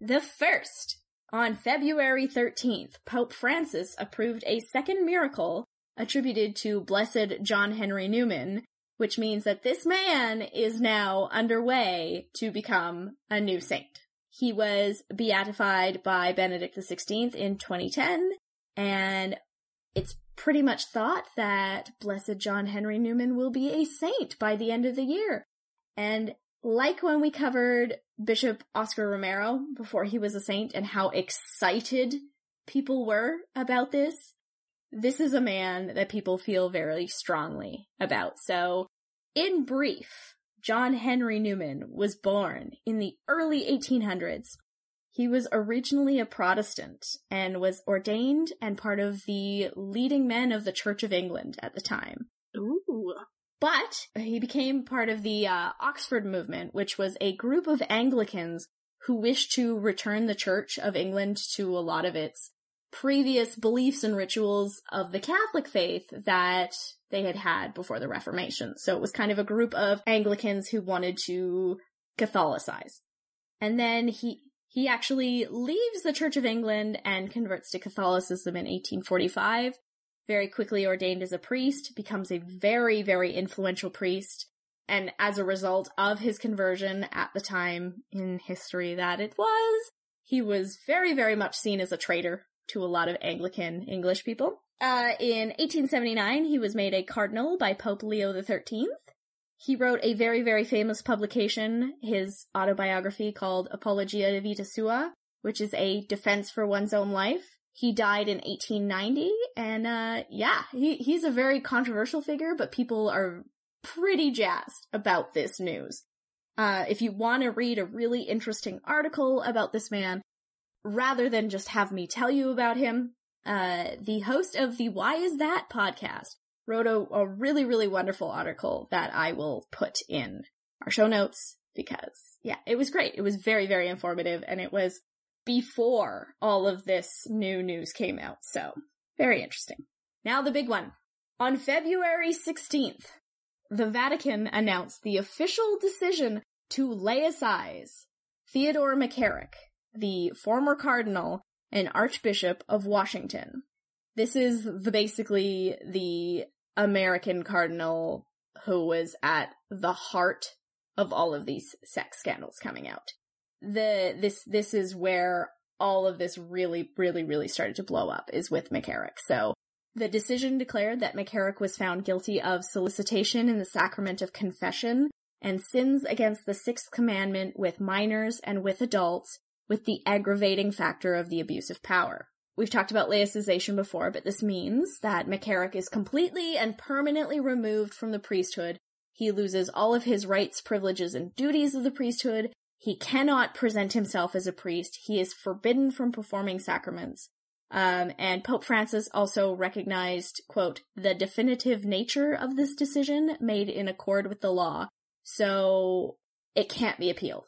The first, on February 13th, Pope Francis approved a second miracle attributed to Blessed John Henry Newman, which means that this man is now underway to become a new saint. He was beatified by Benedict XVI in 2010, and it's pretty much thought that Blessed John Henry Newman will be a saint by the end of the year. And like when we covered Bishop Oscar Romero before he was a saint and how excited people were about this, this is a man that people feel very strongly about. So, in brief, John Henry Newman was born in the early 1800s. He was originally a Protestant and was ordained and part of the leading men of the Church of England at the time. Ooh. But he became part of the uh, Oxford movement, which was a group of Anglicans who wished to return the Church of England to a lot of its previous beliefs and rituals of the Catholic faith that they had had before the Reformation. So it was kind of a group of Anglicans who wanted to Catholicize. And then he, he actually leaves the Church of England and converts to Catholicism in 1845 very quickly ordained as a priest, becomes a very, very influential priest. And as a result of his conversion at the time in history that it was, he was very, very much seen as a traitor to a lot of Anglican English people. Uh, in 1879, he was made a cardinal by Pope Leo XIII. He wrote a very, very famous publication, his autobiography called Apologia Vita Sua, which is a defense for one's own life. He died in 1890, and uh, yeah, he, he's a very controversial figure, but people are pretty jazzed about this news. Uh, if you want to read a really interesting article about this man, rather than just have me tell you about him, uh, the host of the Why Is That podcast wrote a, a really, really wonderful article that I will put in our show notes because, yeah, it was great. It was very, very informative and it was before all of this new news came out. So very interesting. Now the big one. On February 16th, the Vatican announced the official decision to lay laicize Theodore McCarrick, the former cardinal and archbishop of Washington. This is the basically the American cardinal who was at the heart of all of these sex scandals coming out the this this is where all of this really really really started to blow up is with McCarrick. So the decision declared that McCarrick was found guilty of solicitation in the sacrament of confession and sins against the sixth commandment with minors and with adults with the aggravating factor of the abuse of power. We've talked about laicization before, but this means that McCarrick is completely and permanently removed from the priesthood. He loses all of his rights, privileges, and duties of the priesthood, he cannot present himself as a priest. He is forbidden from performing sacraments. Um, and Pope Francis also recognized, quote, the definitive nature of this decision made in accord with the law. So it can't be appealed.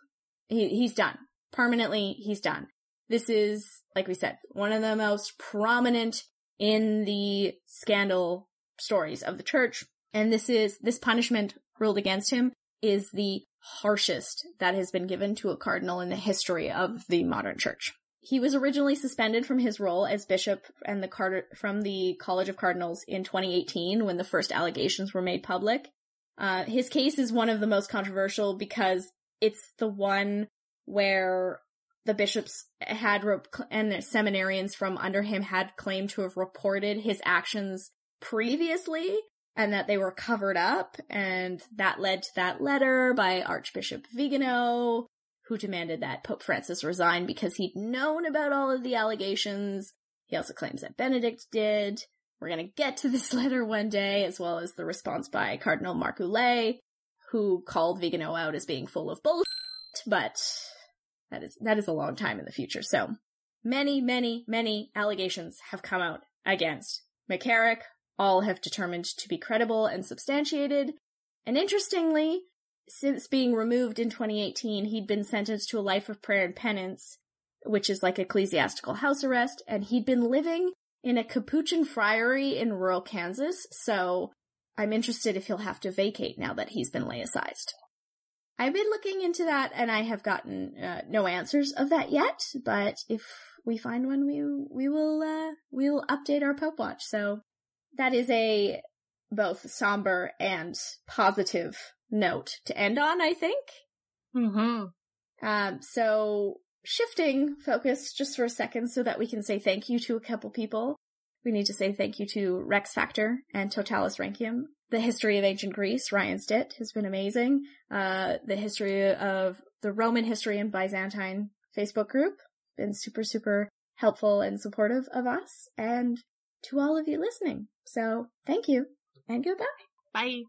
He, he's done. Permanently, he's done. This is, like we said, one of the most prominent in the scandal stories of the church. And this is, this punishment ruled against him is the harshest that has been given to a cardinal in the history of the modern church. He was originally suspended from his role as bishop and the Carter from the College of Cardinals in 2018 when the first allegations were made public. Uh, his case is one of the most controversial because it's the one where the bishops had and the seminarians from under him had claimed to have reported his actions previously and that they were covered up and that led to that letter by Archbishop Vigano who demanded that Pope Francis resign because he'd known about all of the allegations. He also claims that Benedict did. We're going to get to this letter one day, as well as the response by Cardinal Marc Ouellet who called Vigano out as being full of bullshit, but that is, that is a long time in the future. So many, many, many allegations have come out against McCarrick. All have determined to be credible and substantiated. And interestingly, since being removed in 2018, he'd been sentenced to a life of prayer and penance, which is like ecclesiastical house arrest, and he'd been living in a Capuchin friary in rural Kansas, so I'm interested if he'll have to vacate now that he's been laicized. I've been looking into that and I have gotten uh, no answers of that yet, but if we find one, we we will uh, we will update our Pope Watch. So that is a both somber and positive note to end on, I think. Mm-hmm. Um, so shifting focus just for a second so that we can say thank you to a couple people. We need to say thank you to Rex Factor and Totalis Rankium. The history of ancient Greece, Ryan Stitt, has been amazing. Uh, the history of the Roman history and Byzantine Facebook group, been super, super helpful and supportive of us and to all of you listening. So thank you and goodbye. Bye.